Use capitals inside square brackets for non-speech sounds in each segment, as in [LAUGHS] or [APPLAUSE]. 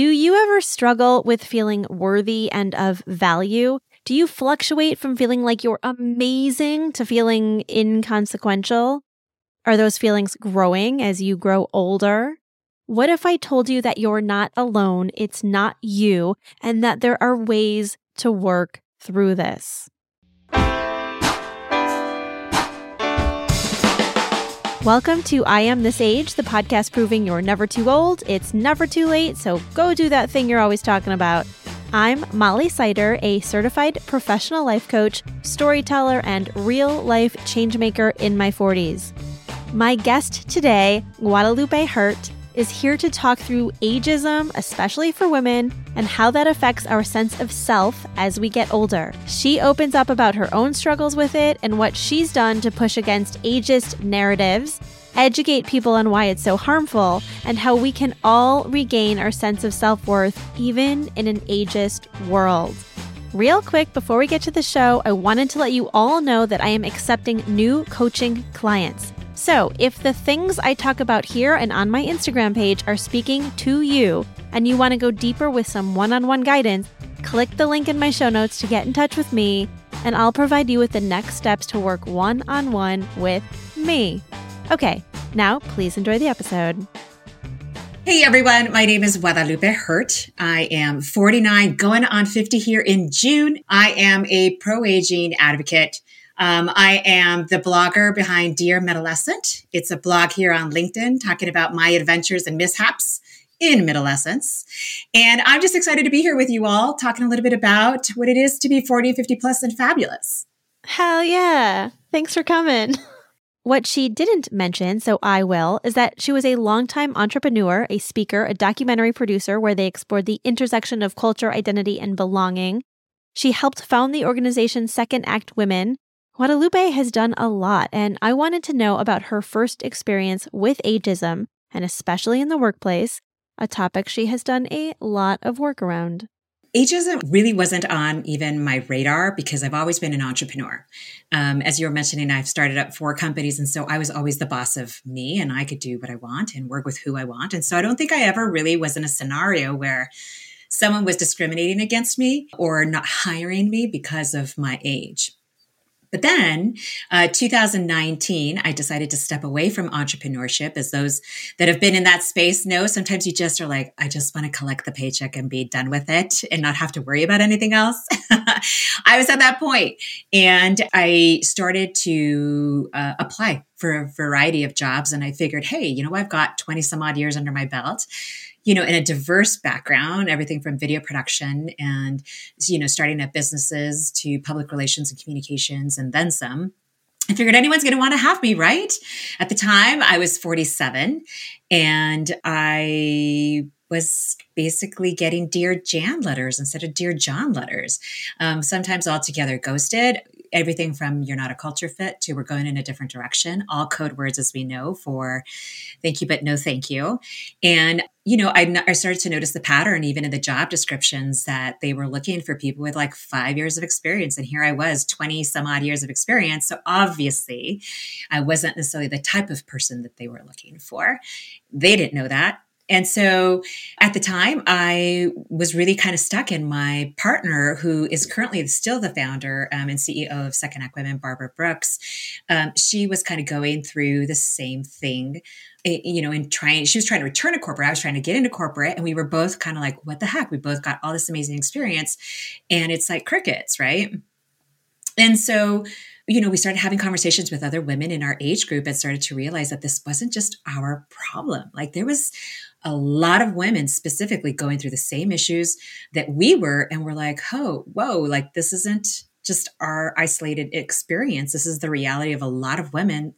Do you ever struggle with feeling worthy and of value? Do you fluctuate from feeling like you're amazing to feeling inconsequential? Are those feelings growing as you grow older? What if I told you that you're not alone, it's not you, and that there are ways to work through this? Welcome to I Am This Age, the podcast proving you're never too old, it's never too late, so go do that thing you're always talking about. I'm Molly Sider, a certified professional life coach, storyteller, and real life changemaker in my 40s. My guest today, Guadalupe Hirt, is here to talk through ageism, especially for women, and how that affects our sense of self as we get older. She opens up about her own struggles with it and what she's done to push against ageist narratives, educate people on why it's so harmful, and how we can all regain our sense of self worth even in an ageist world. Real quick, before we get to the show, I wanted to let you all know that I am accepting new coaching clients. So, if the things I talk about here and on my Instagram page are speaking to you and you want to go deeper with some one on one guidance, click the link in my show notes to get in touch with me, and I'll provide you with the next steps to work one on one with me. Okay, now please enjoy the episode. Hey everyone, my name is Guadalupe Hirt. I am 49, going on 50 here in June. I am a pro aging advocate um, I am the blogger behind Dear Middlescent. It's a blog here on LinkedIn talking about my adventures and mishaps in middlescence. And I'm just excited to be here with you all, talking a little bit about what it is to be 40, 50 plus and fabulous. Hell yeah. Thanks for coming. What she didn't mention, so I will, is that she was a longtime entrepreneur, a speaker, a documentary producer where they explored the intersection of culture, identity, and belonging. She helped found the organization Second Act Women, Guadalupe has done a lot, and I wanted to know about her first experience with ageism, and especially in the workplace, a topic she has done a lot of work around. Ageism really wasn't on even my radar because I've always been an entrepreneur. Um, as you were mentioning, I've started up four companies, and so I was always the boss of me, and I could do what I want and work with who I want. And so I don't think I ever really was in a scenario where someone was discriminating against me or not [LAUGHS] hiring me because of my age. But then, uh, 2019, I decided to step away from entrepreneurship. As those that have been in that space know, sometimes you just are like, I just want to collect the paycheck and be done with it and not have to worry about anything else. [LAUGHS] I was at that point and I started to uh, apply for a variety of jobs. And I figured, hey, you know, I've got 20 some odd years under my belt you know, in a diverse background, everything from video production and, you know, starting up businesses to public relations and communications and then some. I figured anyone's going to want to have me, right? At the time, I was 47 and I was basically getting Dear Jan letters instead of Dear John letters. Um, sometimes altogether ghosted everything from you're not a culture fit to we're going in a different direction, all code words as we know for thank you, but no thank you. And, you know, I, I started to notice the pattern even in the job descriptions that they were looking for people with like five years of experience. And here I was, 20 some odd years of experience. So obviously, I wasn't necessarily the type of person that they were looking for. They didn't know that. And so at the time, I was really kind of stuck. And my partner, who is currently still the founder um, and CEO of Second Act Women, Barbara Brooks, um, she was kind of going through the same thing eh, you know, and trying, she was trying to return to corporate. I was trying to get into corporate, and we were both kind of like, what the heck? We both got all this amazing experience, and it's like crickets, right? And so, you know, we started having conversations with other women in our age group and started to realize that this wasn't just our problem. Like, there was a lot of women specifically going through the same issues that we were and we're like oh whoa like this isn't just our isolated experience. This is the reality of a lot of women.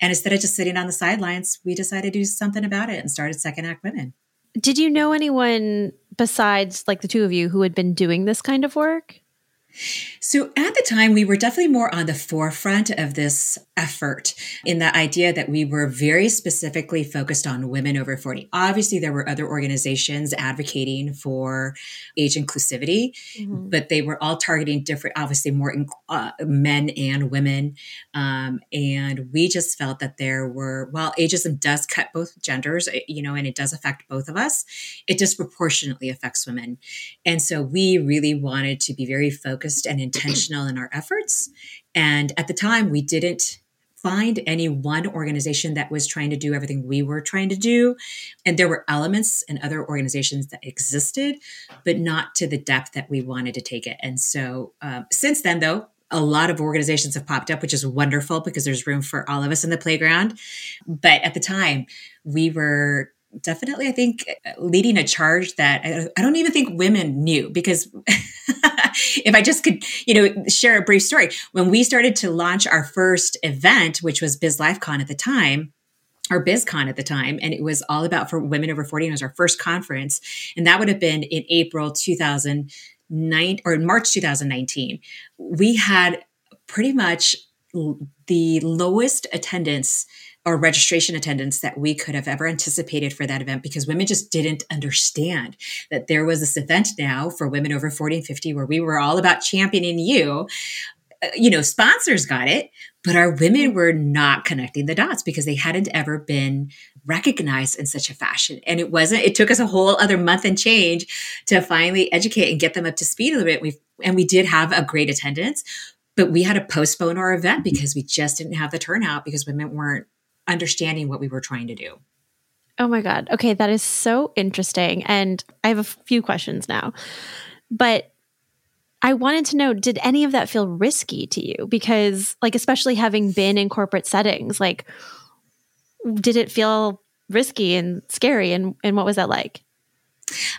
And instead of just sitting on the sidelines we decided to do something about it and started second act women. Did you know anyone besides like the two of you who had been doing this kind of work So at the time, we were definitely more on the forefront of this effort in the idea that we were very specifically focused on women over 40. Obviously, there were other organizations advocating for age inclusivity, mm-hmm. but they were all targeting different, obviously, more uh, men and women. Um, and we just felt that there were, well, ageism does cut both genders, eh, you know, and it does affect both of us. It disproportionately affects women. And so we really wanted to be very focused and intentional in our efforts. And at the time, we didn't find any one organization that was trying to do everything we were trying to do. And there were elements in other organizations that existed, but not to the depth that we wanted to take it. And so um, since then, though, a lot of organizations have popped up, which is wonderful because there's room for all of us in the playground. But at the time, we were definitely, I think, leading a charge that I don't even think women knew because [LAUGHS] [LAUGHS] if I just could, you know, share a brief story. When we started to launch our first event, which was Biz LifeCon at the time, or BizCon at the time, and it was all about for women over 40. And it was our first conference. And that would have been in April 2009 or in March 2019. We had pretty much the lowest attendance or registration attendance that we could have ever anticipated for that event because women just didn't understand that there was this event now for women over 40 and 50 where we were all about championing you. Uh, you know, sponsors got it, but our women were not connecting the dots because they hadn't ever been recognized in such a fashion. And it wasn't, it took us a whole other month and change to finally educate and get them up to speed a little bit. We and we did have a great attendance, but we had to postpone our event because we just didn't have the turnout because women weren't understanding what we were trying to do. Oh my God. Okay. That is so interesting. And I have a few questions now. But I wanted to know did any of that feel risky to you? Because, like, especially having been in corporate settings, like, did it feel risky and scary? And, and what was that like?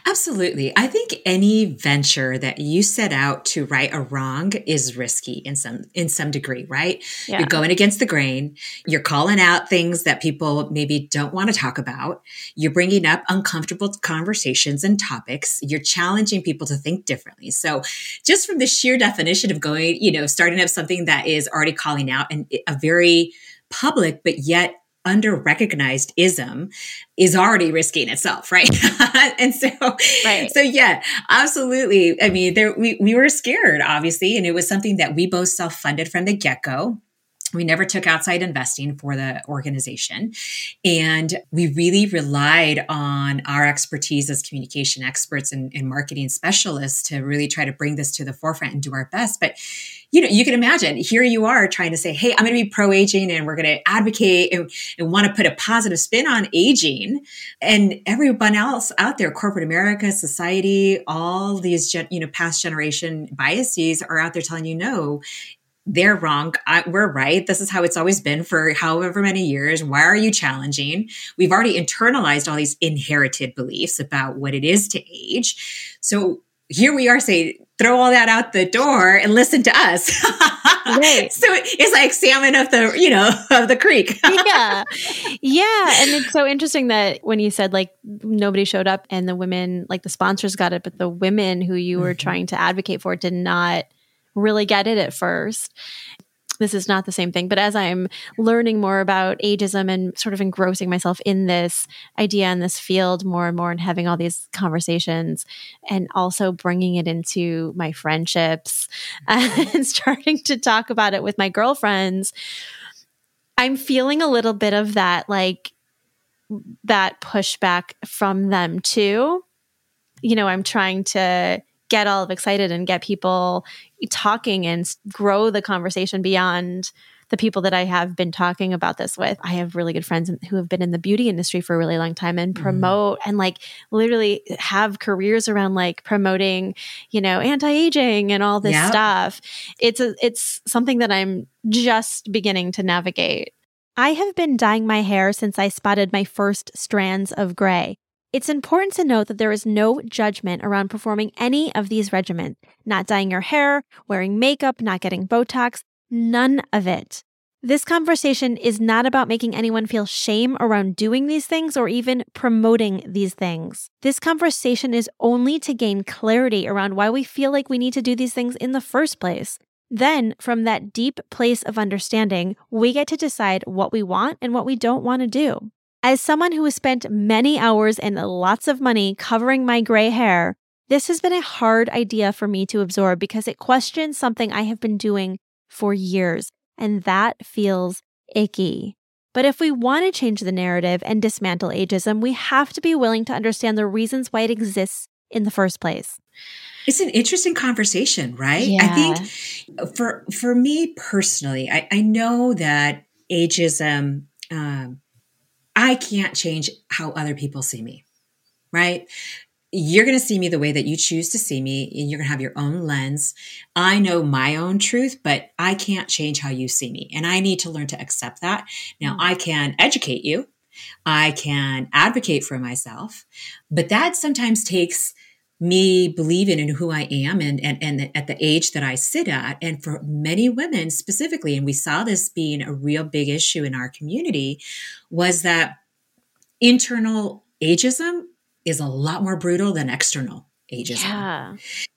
Absolutely. I think any venture that you set out to right a wrong is risky in some in some degree, right? Yeah. You're going against the grain. You're calling out things that people maybe don't want to talk about. You're bringing up uncomfortable conversations and topics. You're challenging people to think differently. So, just from the sheer definition of going, you know, starting up something that is already calling out and a very public but yet under recognized ism is already risky in itself, right? [LAUGHS] and so, right. so yeah, absolutely. I mean, there we we were scared, obviously, and it was something that we both self funded from the get go. We never took outside investing for the organization. And we really relied on our expertise as communication experts and, and, marketing specialists to really try to bring this to the forefront and do our best. But you know, you can imagine here you are trying to say, Hey, I'm going to be pro aging and we're going to advocate and, and want to put a positive spin on aging. And everyone else out there, corporate America, society, all these, you know, past generation biases are out there telling you, no, they're wrong. I, we're right. This is how it's always been for however many years. Why are you challenging? We've already internalized all these inherited beliefs about what it is to age. So here we are saying, throw all that out the door and listen to us. right. [LAUGHS] So it's like salmon of the, you know, [LAUGHS] of the creek. yeah. [LAUGHS] Yeah. And it's so interesting that when you said like nobody showed up and the women, like the sponsors got it, but the women who you were mm-hmm. trying to advocate for did not really get it at first this is not the same thing. But as I'm learning more about ageism and sort of engrossing myself in this idea in this field more and more and having all these conversations and also bringing it into my friendships [LAUGHS] and starting to talk about it with my girlfriends, I'm feeling a little bit of that, like that pushback from them too. You know, I'm trying to get all excited and get people talking and grow the conversation beyond the people that I have been talking about this with. I have really good friends who have been in the beauty industry for a really long time and mm-hmm. promote mm. and like literally have careers around like promoting, you know, anti-aging and all this stuff. It's a, it's something that I'm just beginning to navigate. I have been dyeing my hair since I spotted my first strands of gray. It's important to note that there is no judgment around performing any of these regimens, not dyeing your hair, wearing makeup, not getting Botox, none of it. This conversation is not about making anyone feel shame around doing these things or even promoting these things. This conversation is only to gain clarity around why we feel like we need to do these things in the first place. Then, from that deep place of understanding, we get to decide what we want and what we don't want to do. As someone who has spent many hours and lots of money covering my gray hair, this has been a hard idea for me to absorb because it questions something I have been doing for years and that feels icky. But if we want to change the narrative and dismantle ageism, we have to be willing to understand the reasons why it exists in the first place. It's an interesting conversation, right? Yeah. I think for for me personally, I, I know that ageism, um, I can't change how other people see me, right? you're going to see me the way that you choose to see me and you're going to have your own lens. I know my own truth, but I can't change how you see me. And I need to learn to accept that. Now, mm. I can educate you. I can advocate for myself, but that sometimes takes me believing in who I am and, and, and at the age that I sit at. And for many women specifically, and we saw this being a real big issue in our community, was that internal ageism is a lot more brutal than external ageism. Yeah.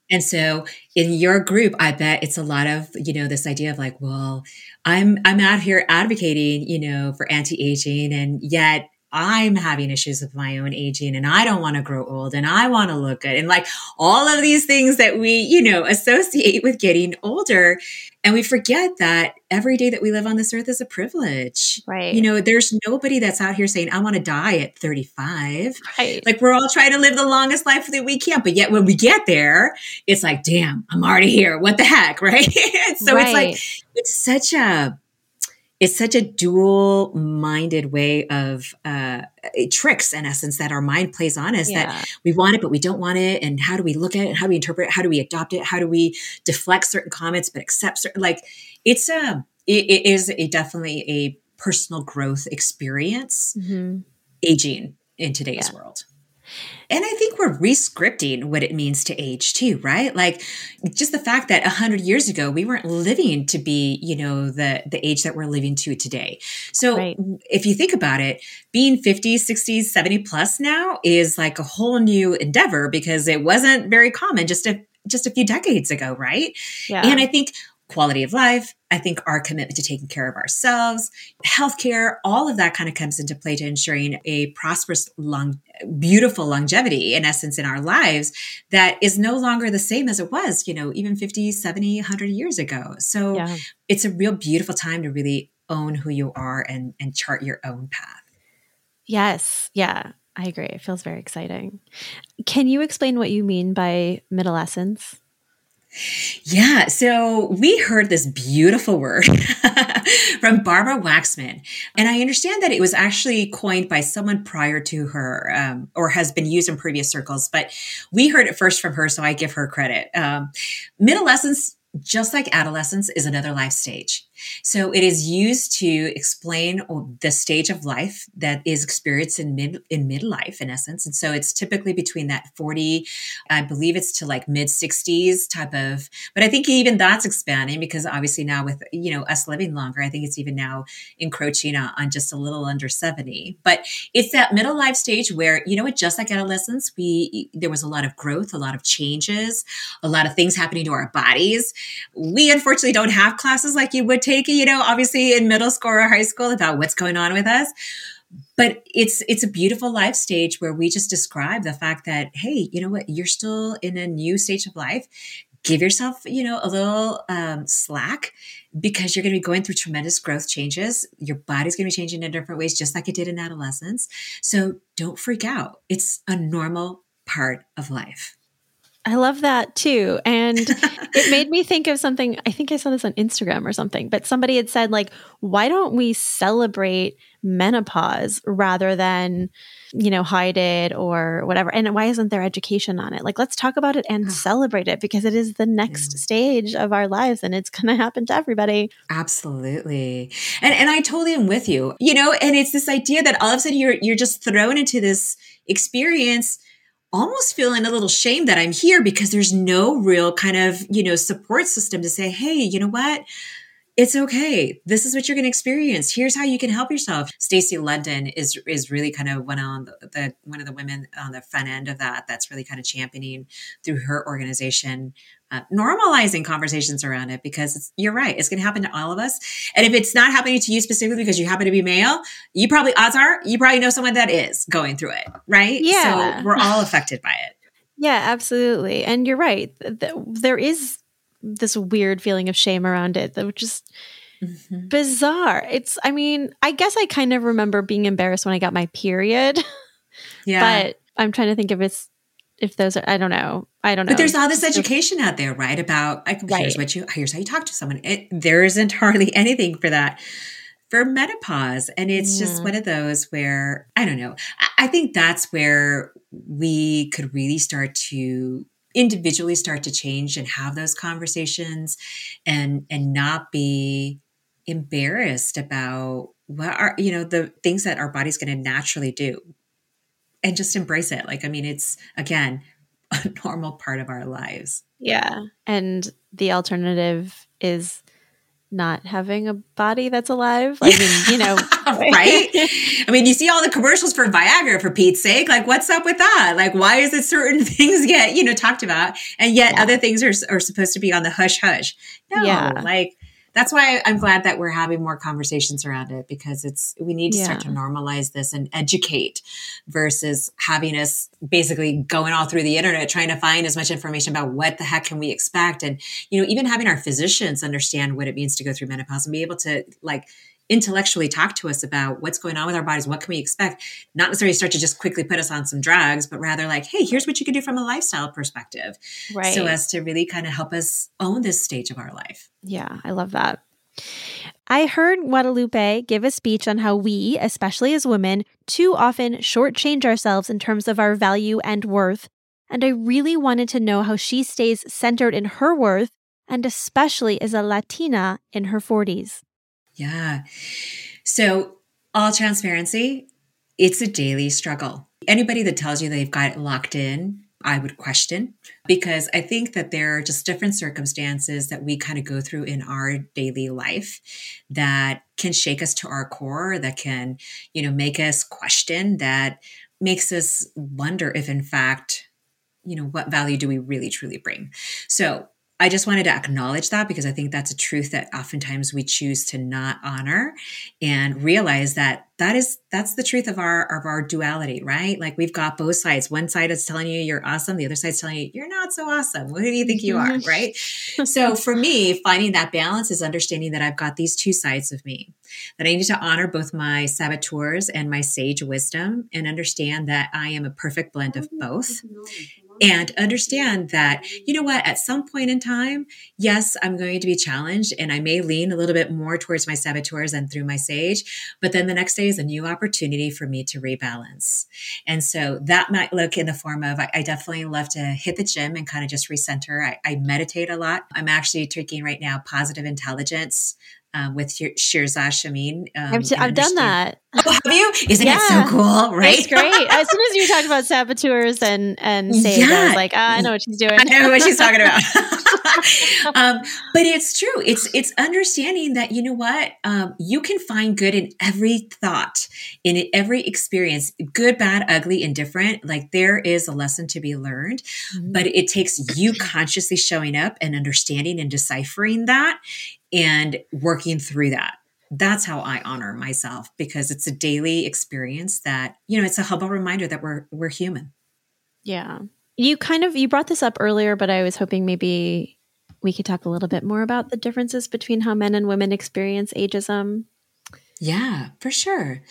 And so in your group, I bet it's a lot of, you know, this idea of like, well, I'm I'm out here advocating, you know, for anti-aging and yet I'm having issues with my own aging and I don't want to grow old and I want to look good. And like all of these things that we, you know, associate with getting older. And we forget that every day that we live on this earth is a privilege. Right. You know, there's nobody that's out here saying, I want to die at 35. Right. Like we're all trying to live the longest life that we can. But yet when we get there, it's like, damn, I'm already here. What the heck? [LAUGHS] Right. so right. it's like, it's such a, it's such a dual minded way of uh, tricks in essence that our mind plays on us yeah. that we want it but we don't want it and how do we look at it how do we interpret it how do we adopt it how do we deflect certain comments but accept certain like it's a it, it is a definitely a personal growth experience mm-hmm. aging in today's yeah. world and I think we're rescripting what it means to age too, right? Like just the fact that a hundred years ago we weren't living to be, you know, the the age that we're living to today. So right. if you think about it, being 50, 60, 70 plus now is like a whole new endeavor because it wasn't very common just a just a few decades ago, right? Yeah. And I think quality of life. I think our commitment to taking care of ourselves, healthcare, all of that kind of comes into play to ensuring a prosperous, long, beautiful longevity, in essence, in our lives that is no longer the same as it was, you know, even 50, 70, 100 years ago. So yeah. it's a real beautiful time to really own who you are and, and chart your own path. Yes. Yeah. I agree. It feels very exciting. Can you explain what you mean by middlescence? Yeah, so we heard this beautiful word [LAUGHS] from Barbara Waxman, and I understand that it was actually coined by someone prior to her, um, or has been used in previous circles. But we heard it first from her, so I give her credit. Um, middlescence, just like adolescence, is another life stage. So it is used to explain the stage of life that is experienced in mid in midlife, in essence. And so it's typically between that 40, I believe it's to like mid 60s type of, but I think even that's expanding because obviously now with, you know, us living longer, I think it's even now encroaching on, just a little under 70. But it's that middle life stage where, you know what, just like adolescence, we, there was a lot of growth, a lot of changes, a lot of things happening to our bodies. We unfortunately don't have classes like you would take, you know, obviously in middle school or high school about what's going on with us. But it's it's a beautiful life stage where we just describe the fact that hey, you know what, you're still in a new stage of life. Give yourself, you know, a little um, slack because you're going to be going through tremendous growth changes. Your body's going to be changing in different ways, just like it did in adolescence. So don't freak out. It's a normal part of life. I love that too. And it [LAUGHS] made me think of something. I think I saw this on Instagram or something, but somebody had said, like, why don't we celebrate menopause rather than, you know, hide it or whatever? And why isn't there education on it? Like, let's talk about it and ah. celebrate it because it is the next yeah. stage of our lives and it's going to happen to everybody. Absolutely. And, and I totally am with you, you know, and it's this idea that all of a sudden you're, you're just thrown into this experience almost feeling a little shame that I'm here because there's no real kind of, you know, support system to say, hey, you know what? it's okay. This is what you're going to experience. Here's how you can help yourself. Stacy London is is really kind of one on the, the, one of the women on the front end of that. That's really kind of championing through her organization, uh, normalizing conversations around it because you're right. It's going to happen to all of us. And if it's not happening to you specifically because you happen to be male, you probably odds are you probably know someone that is going through it, right? Yeah. So we're all affected by it. Yeah, absolutely. And you're right. There is this weird feeling of shame around it that just mm-hmm. bizarre. It's I mean, I guess I kind of remember being embarrassed when I got my period. [LAUGHS] Yeah. but I'm trying to think if it's if those are I don't know. I don't know. But there's all this education out there, right? About like right. here's what you here's how you talk to someone. It, there isn't [LAUGHS] hardly anything for that for menopause. And it's just mm. one of those where I don't know. I, I think that's where we could really start to individually start to change and have those conversations and and not be embarrassed about what are you know the things that our body's going to naturally do and just embrace it like i mean it's again [LAUGHS] a normal part of our lives yeah and the alternative is not having a body that's alive. I mean, you know, [LAUGHS] right? I mean, you see all the commercials for Viagra for Pete's sake. Like, what's up with that? Like, why is it certain [LAUGHS] things get, you know, talked about and yet yeah. other things are, are supposed to be on the hush hush? No, yeah. like, that's why I'm glad that we're having more conversations around it because it's we need to yeah. start to normalize this and educate versus having us basically going all through the internet trying to find as much information about what the heck can we expect and you know even having our physicians understand what it means to go through menopause and be able to like intellectually talk to us about what's going on with our bodies, what can we expect? Not necessarily start to just quickly put us on some drugs, but rather like, hey, here's what you can do from a lifestyle perspective. Right. So as to really kind of help us own this stage of our life. Yeah, I love that. I heard Guadalupe give a speech on how we, especially as women, too often shortchange ourselves in terms of our value and worth. And I really wanted to know how she stays centered in her worth, and especially as a Latina in her 40s. Yeah. So, all transparency, it's a daily struggle. Anybody that tells you they've got it locked in, I would question because I think that there are just different circumstances that we kind of go through in our daily life that can shake us to our core, that can, you know, make us question, that makes us wonder if, in fact, you know, what value do we really truly bring? So, I just wanted to acknowledge that because I think that's a truth that oftentimes we choose to not honor and realize that that is that's the truth of our of our duality, right? Like we've got both sides. One side is telling you you're awesome, the other side's telling you you're not so awesome. Who do you think you are, mm-hmm. right? so for me, finding that balance is understanding that I've got these two sides of me. That I need to honor both my saboteurs and my sage wisdom and understand that I am a perfect blend of both and understand that, you know what, at some point in time, yes, I'm going to be challenged and I may lean a little bit more towards my saboteurs and through my sage. But then the next day is a new opportunity for me to rebalance. And so that might look in the form of I, I definitely love to hit the gym and kind of just recenter. I, I meditate a lot. I'm actually taking right now positive intelligence um, with Shirzad Chamine. Um, I've, I've done that. Oh, have you? Isn't yeah. it so cool? Right? It's great. As soon as you talked about saboteurs and and [LAUGHS] sage, yeah. I was like, oh, I know what she's doing. I know what she's talking about. [LAUGHS] [LAUGHS] um, but it's true. It's it's understanding that you know what um, you can find good in every thought, in every experience, good, bad, ugly, indifferent. Like there is a lesson to be learned, mm-hmm. but it takes you consciously showing up and understanding and deciphering that and working through that that's how I honor myself because it's a daily experience that, you know, it's a humble reminder that we're we're human. Yeah. You kind of you brought this up earlier, but I was hoping maybe we could talk a little bit more about the differences between how men and women experience ageism. Yeah, for sure.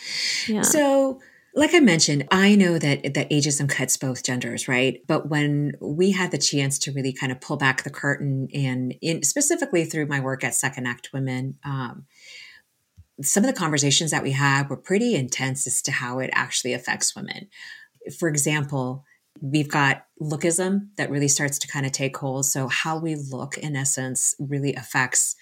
Yeah. So like I mentioned, I know that that ageism cuts both genders, right? But when we had the chance to really kind of pull back the curtain, and in, specifically through my work at Second Act Women, um, some of the conversations that we had were pretty intense as to how it actually affects women. For example, We've got lookism that really starts to kind of take hold. So, how we look, in essence, really affects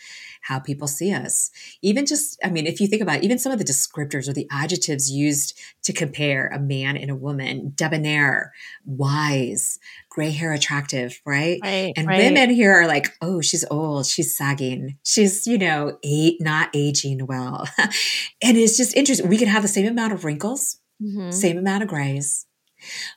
how people see us. Even just, I mean, if you think about it, even some of the descriptors or the adjectives used to compare a man and a woman debonair, wise, gray hair attractive, right? right and right. women here are like, oh, she's old, she's sagging, she's, you know, eight, not aging well. [LAUGHS] and it's just interesting. We could have the same amount of wrinkles, mm-hmm. same amount of grays,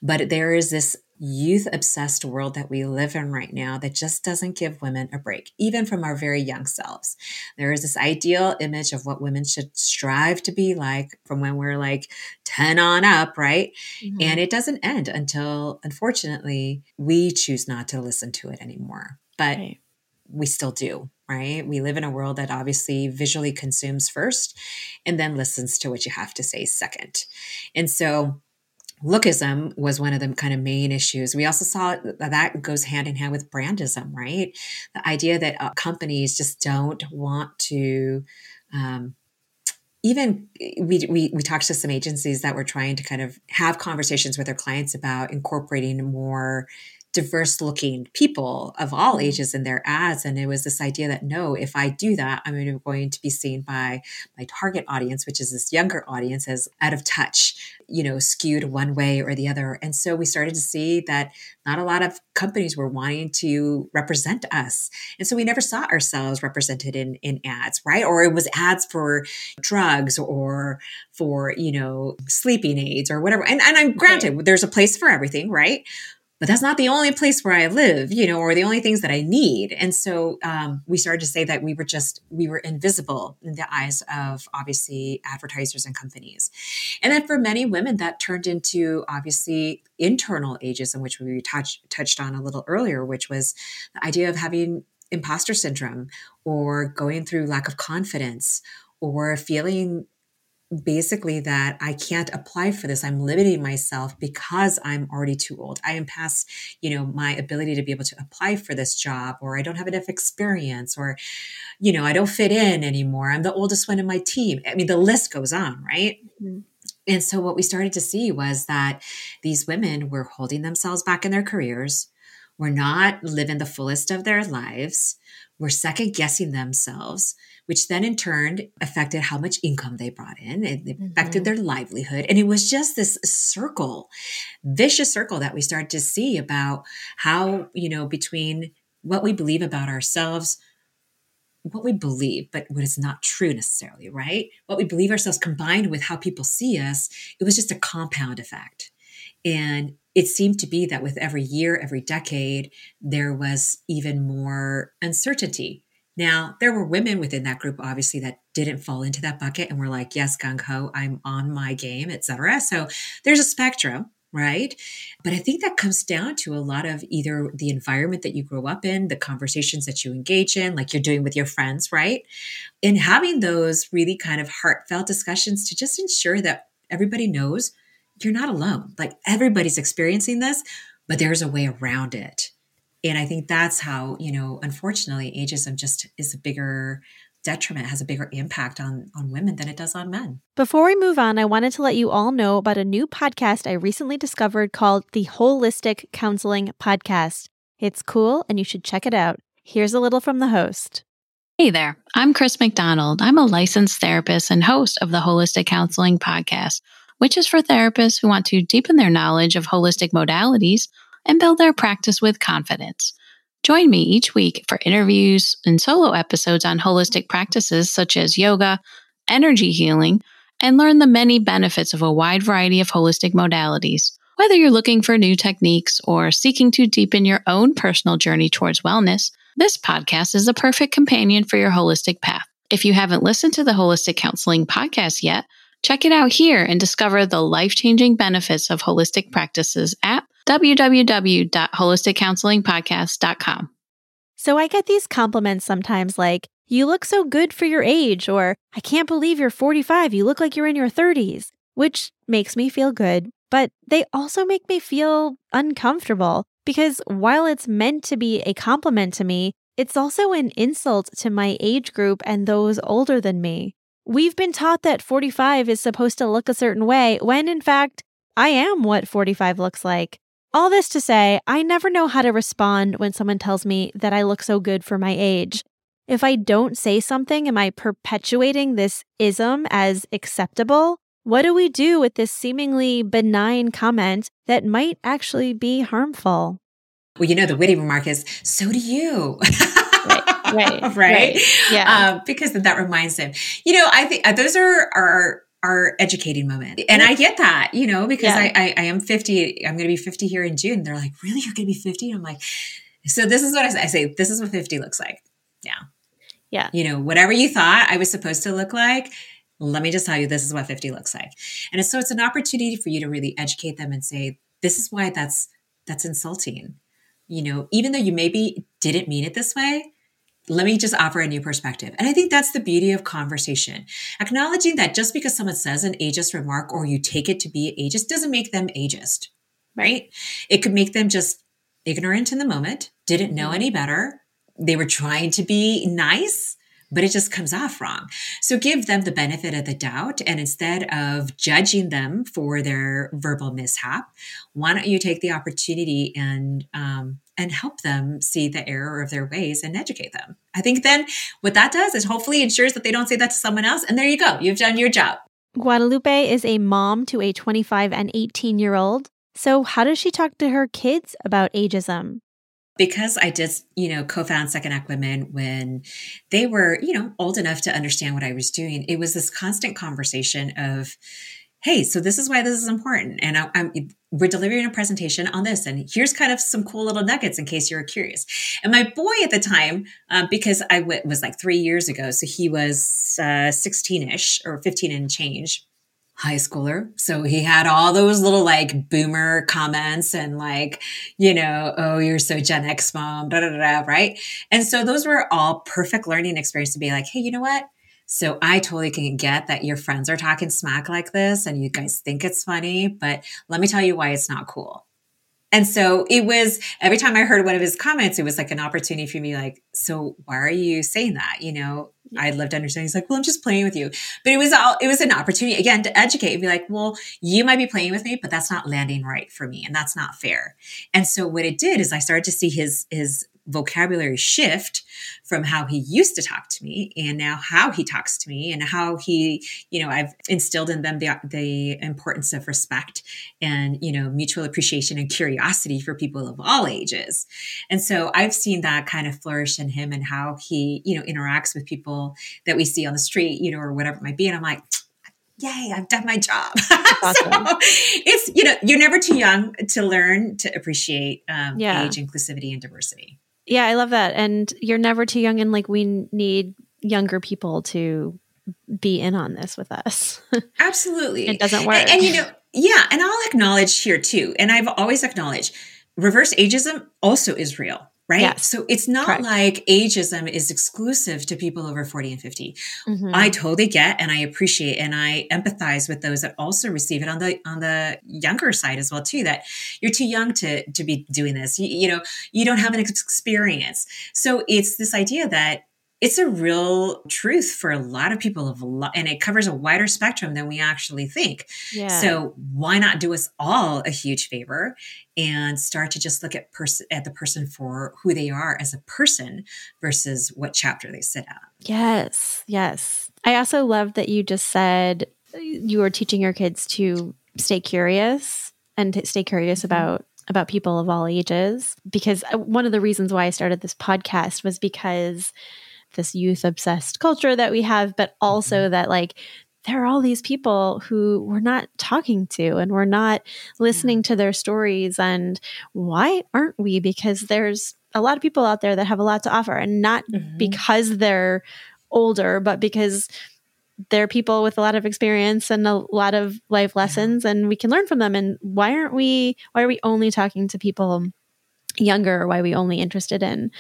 but there is this youth obsessed world that we live in right now that just doesn't give women a break, even from our very young selves. There is this ideal image of what women should strive to be like from when we're like 10 on up, right? Mm-hmm. And it doesn't end until, unfortunately, we choose not to listen to it anymore. But right. we still do. Right. We live in a world that obviously visually consumes first and then listens to what you have to say second. And so lookism was one of the kind of main issues. We also saw that, goes hand in hand with brandism, right? The idea that uh, companies just don't want to. Um, even we, we we talked to some agencies that were trying to kind of have conversations with their clients about incorporating more diverse looking people of all mm-hmm. ages in their ads. And it was this idea that no, if I do that, I'm going to be seen by my target audience, which is this younger audience, as out of touch, you know, skewed one way or the other. And so we started to see that not a lot of companies were wanting to represent us. And so we never saw ourselves represented in, in ads, right? Or it was ads for drugs or for, you know, sleeping aids or whatever. And, and I'm granted, there's a place for everything, right? But that's not the only place where I live, you know, or the only things that I need. And so um, we started to say that we were just, we were invisible in the eyes of obviously advertisers and companies. And then for many women, that turned into obviously internal ageism, which we touch, touched on a little earlier, which was the idea of having imposter syndrome or going through lack of confidence or feeling basically that I can't apply for this. I'm limiting myself because I'm already too old. I am past, you know, my ability to be able to apply for this job, or I don't have enough experience, or, you know, I don't fit in anymore. I'm the oldest one in my team. I mean, the list goes on, right? Mm-hmm. And so what we started to see was that these women were holding themselves back in their careers, were not living the fullest of their lives, were second guessing themselves which then in turn affected how much income they brought in. It affected mm-hmm. their livelihood. And it was just this circle, vicious circle that we started to see about how, you know, between what we believe about ourselves, what we believe, but what is not true necessarily, right? What we believe ourselves combined with how people see us, it was just a compound effect. And it seemed to be that with every year, every decade, there was even more uncertainty now, there were women within that group, obviously, that didn't fall into that bucket and were like, yes, gung ho, I'm on my game, etc. So there's a spectrum, right? But I think that comes down to a lot of either the environment that you grow up in, the conversations that you engage in, like you're doing with your friends, right? And having those really kind of heartfelt discussions to just ensure that everybody knows you're not alone. Like everybody's experiencing this, but there's a way around it and I think that's how, you know, unfortunately, ageism just is a bigger detriment, has a bigger impact on, on women than it does on men. Before we move on, I wanted to let you all know about a new podcast I recently discovered called the Holistic Counseling Podcast. It's cool and you should check it out. Here's a little from the host. Hey there, I'm Chris McDonald. I'm a licensed therapist and host of the Holistic Counseling Podcast, which is for therapists who want to deepen their knowledge of holistic modalities and build their practice with confidence. Join me each week for interviews and solo episodes on holistic practices such as yoga, energy healing, and learn the many benefits of a wide variety of holistic modalities. Whether you're looking for new techniques or seeking to deepen your own personal journey towards wellness, this podcast is a perfect companion for your holistic path. If you haven't listened to the Holistic Counseling podcast yet, check it out here and discover the life changing benefits of holistic practices at www.holisticcounselingpodcast.com. So I get these compliments sometimes like, you look so good for your age, or I can't believe you're 45, you look like you're in your 30s, which makes me feel good. But they also make me feel uncomfortable because while it's meant to be a compliment to me, it's also an insult to my age group and those older than me. We've been taught that 45 is supposed to look a certain way when in fact, I am what 45 looks like. All this to say, I never know how to respond when someone tells me that I look so good for my age. If I don't say something, am I perpetuating this ism as acceptable? What do we do with this seemingly benign comment that might actually be harmful? Well, you know, the witty remark is, so do you. right, [LAUGHS] right, right? right. Yeah. Um, because that reminds them. You know, I think uh, those are are our educating moment. And I get that, you know, because yeah. I, I, I am 50, I'm going to be 50 here in June. They're like, really? You're going to be 50? I'm like, so this is what I say. I say, this is what 50 looks like. Yeah. Yeah. You know, whatever you thought I was supposed to look like, let me just tell you, this is what 50 looks like. And so it's an opportunity for you to really educate them and say, this is why that's, that's insulting. You know, even though you maybe didn't mean it this way, let me just offer a new perspective. And I think that's the beauty of conversation. Acknowledging that just because someone says an ageist remark or you take it to be ageist doesn't make them ageist, right? It could make them just ignorant in the moment, didn't know mm-hmm. any better. They were trying to be nice but it just comes off wrong. So give them the benefit of the doubt. And instead of judging them for their verbal mishap, why don't you take the opportunity and, um, and help them see the error of their ways and educate them. I think then what that does is hopefully ensures that they don't say that to someone else. And there you go. You've done your job. Guadalupe is a mom to a 25 and 18 year old. So, how does she talk to her kids about ageism? Because I did, you know, co-found Second Act Women when they were, you know, old enough to understand what I was doing, it was this constant conversation of, hey, so this is why this is important, and I, am we're delivering a presentation on this, and here's kind of some cool little nuggets in case you're curious. And my boy at the time, um, because I w- was like three years ago, so he was uh, 16ish or 15 and change high schooler. So he had all those little like boomer comments and like, you know, oh, you're so Gen X mom, da da da, right? And so those were all perfect learning experience to be like, hey, you know what? So I totally can get that your friends are talking smack like this and you guys think it's funny, but let me tell you why it's not cool. And so it was every time I heard one of his comments, it was like an opportunity for me, like, so why are you saying that? You know, I'd love to understand. He's like, well, I'm just playing with you. But it was all, it was an opportunity again to educate and be like, well, you might be playing with me, but that's not landing right for me. And that's not fair. And so what it did is I started to see his, his vocabulary shift from how he used to talk to me and now how he talks to me and how he you know i've instilled in them the, the importance of respect and you know mutual appreciation and curiosity for people of all ages and so i've seen that kind of flourish in him and how he you know interacts with people that we see on the street you know or whatever it might be and i'm like yay, I've done my job. [LAUGHS] Awesome. so it's, you know, you're never too young to learn to appreciate um, yeah. age, inclusivity, and diversity. Yeah, I love that. And you're never too young. And like, we need younger people to be in on this with us. [LAUGHS] Absolutely. it doesn't work. And, and, you know, yeah. And I'll acknowledge here too. And I've always acknowledged reverse ageism also is real right? Yes. So it's not Correct. like ageism is exclusive to people over 40 and 50. Mm-hmm. I totally get and I appreciate and I empathize with those that also receive it on the on the younger side as well too that you're too young to to be doing this. You, you know, you don't have an experience. So it's this idea that it's a real truth for a lot of people of lo- and it covers a wider spectrum than we actually think yeah. so why not do us all a huge favor and start to just look at person at the person for who they are as a person versus what chapter they sit at yes yes i also love that you just said you are teaching your kids to stay curious and to stay curious mm-hmm. about about people of all ages because uh, one of the reasons why I started this podcast was because this youth obsessed culture that we have, but also mm-hmm. that like there are all these people who we're not talking to and we're not listening to their stories. And why aren't we? Because there's a lot of people out there that have a lot to offer, and not mm-hmm. because they're older, but because they're people with a lot of experience and a lot of life lessons, yeah. and we can learn from them. And why aren't we? Why are we only talking to people younger or why we only interested in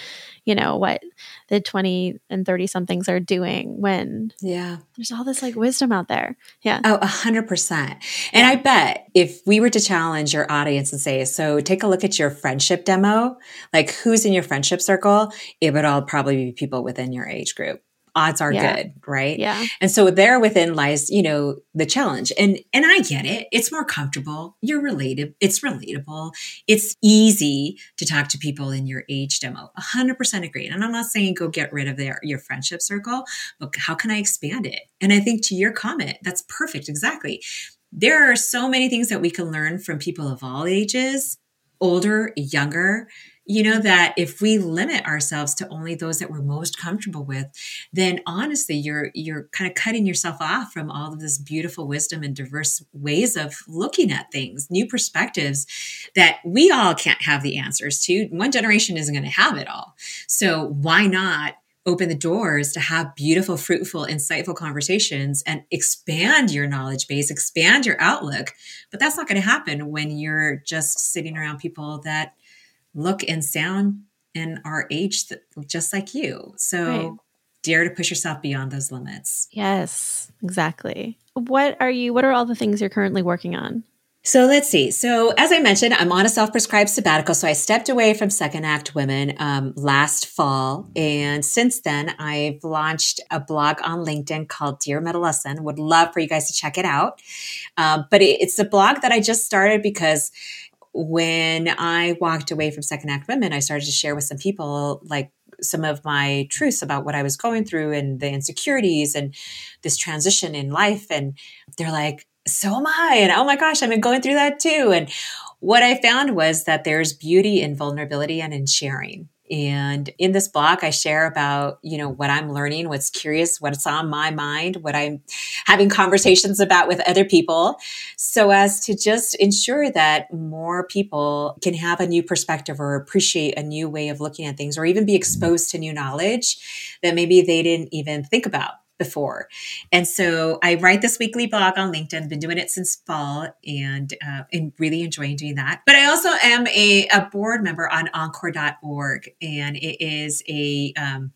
you know what the 20 and 30 somethings are doing when yeah. there's all this like wisdom out there. Yeah. Oh 100% and yeah. i bet if we were to challenge your audience and say so take a look at your friendship demo like who's in your friendship circle it would all probably be people within your age group odds are Yeah. good, right? Yeah. And so there within lies, you know, the challenge. And and I get it. It's more comfortable. You're related. It's relatable. It's easy to talk to people in your age demo. 100% agree. And I'm not saying go get rid of their your friendship circle, but how can I expand it? And I think to your comment, that's perfect. Exactly. There are so many things that we can learn from people of all ages, older, younger, you know that if we limit ourselves to only those that we're most comfortable with then honestly you're you're kind of cutting yourself off from all of this beautiful wisdom and diverse ways of looking at things new perspectives that we all can't have the answers to. One generation isn't going to have it all. So why not open the doors to have beautiful fruitful insightful conversations and expand your knowledge base expand your outlook? But that's not going to happen when you're just sitting around people that look and sound and are aged just like you. So Right. dare to push yourself beyond those limits. Yes, exactly. What are you, what are all the things you're currently working on? So let's see. So as I mentioned, I'm on a self-prescribed sabbatical. So I stepped away from Second Act Women um, last fall, and since then I've launched a blog on LinkedIn called Dear Middlescent. Would love for you guys to check it out. Um, but it, it's a blog that I just started because when I walked away from Second Act Women, I started to share with some people like some of my truths about what I was going through and the insecurities and this transition in life. And they're like, so am I. And oh my gosh, I've been going through that too. And what I found was that there's beauty in vulnerability and in sharing. And in this blog, I share about, you know, what I'm learning, what's curious, what's on my mind, what I'm having conversations about with other people, so as to just ensure that more people can have a new perspective or appreciate a new way of looking at things or even be exposed to new knowledge that maybe they didn't even think about before. And so I write this weekly blog on LinkedIn, been doing it since fall and, uh, and really enjoying doing that. But I also am a, a board member on encore.org and it is a, um,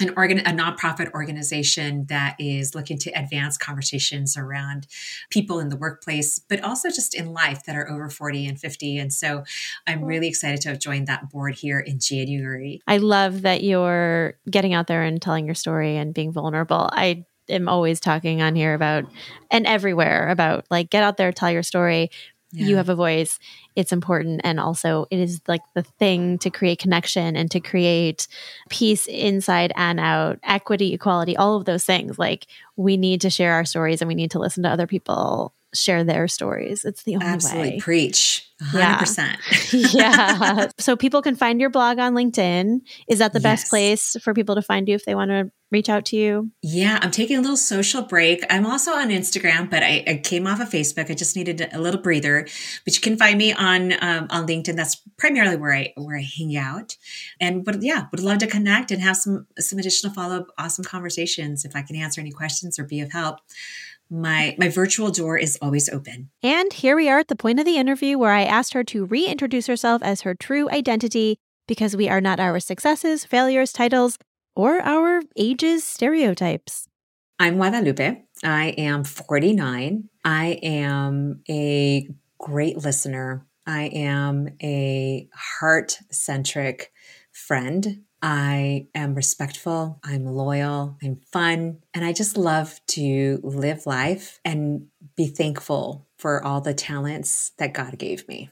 an organ, a nonprofit organization that is looking to advance conversations around people in the workplace, but also just in life that are over 40 and 50. And so I'm really excited to have joined that board here in January. I love that you're getting out there and telling your story and being vulnerable. I am always talking on here about and everywhere about like get out there, tell your story. You have a voice. It's important. And also, it is like the thing to create connection and to create peace inside and out, equity, equality, all of those things. Like, we need to share our stories and we need to listen to other people share their stories. It's the only way. Absolutely way. preach. Yeah. [LAUGHS] 100%. yeah. So people can find your blog on LinkedIn. Is that the best place for people to find you if they want to reach out to you? Yeah, I'm taking a little social break. I'm also on Instagram, but I, I came off of Facebook. I just needed a little breather. But you can find me on um, on LinkedIn. That's primarily where I where I hang out. And but yeah, would love to connect and have some some additional follow up, awesome conversations. If I can answer any questions or be of help, my my virtual door is always open. And here we are at the point of the interview where I asked her to reintroduce herself as her true identity because we are not our successes, failures, titles, or our ages stereotypes. I'm Guadalupe. I am 49. I am a great listener. I am a heart centric friend. I am respectful. I'm loyal. I'm fun. And I just love to live life and be thankful for all the talents that God gave me.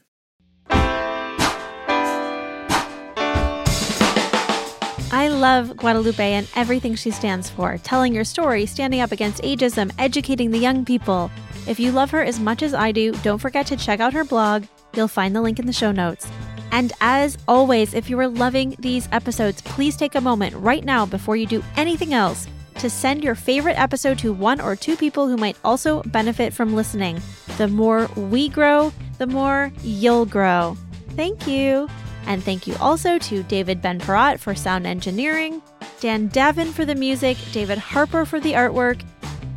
I love Guadalupe and everything she stands for telling your story, standing up against ageism, educating the young people. If you love her as much as I do, don't forget to check out her blog. You'll find the link in the show notes. And as always, if you are loving these episodes, please take a moment right now before you do anything else to send your favorite episode to one or two people who might also benefit from listening. The more we grow, the more you'll grow. Thank you. And thank you also to David Ben Parat for sound engineering, Dan Davin for the music, David Harper for the artwork.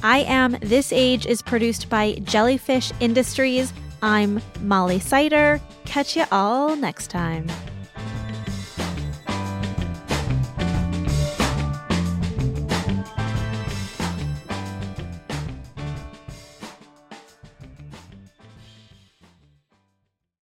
I Am This Age is produced by Jellyfish Industries. I'm Molly Sider. Catch you all next time.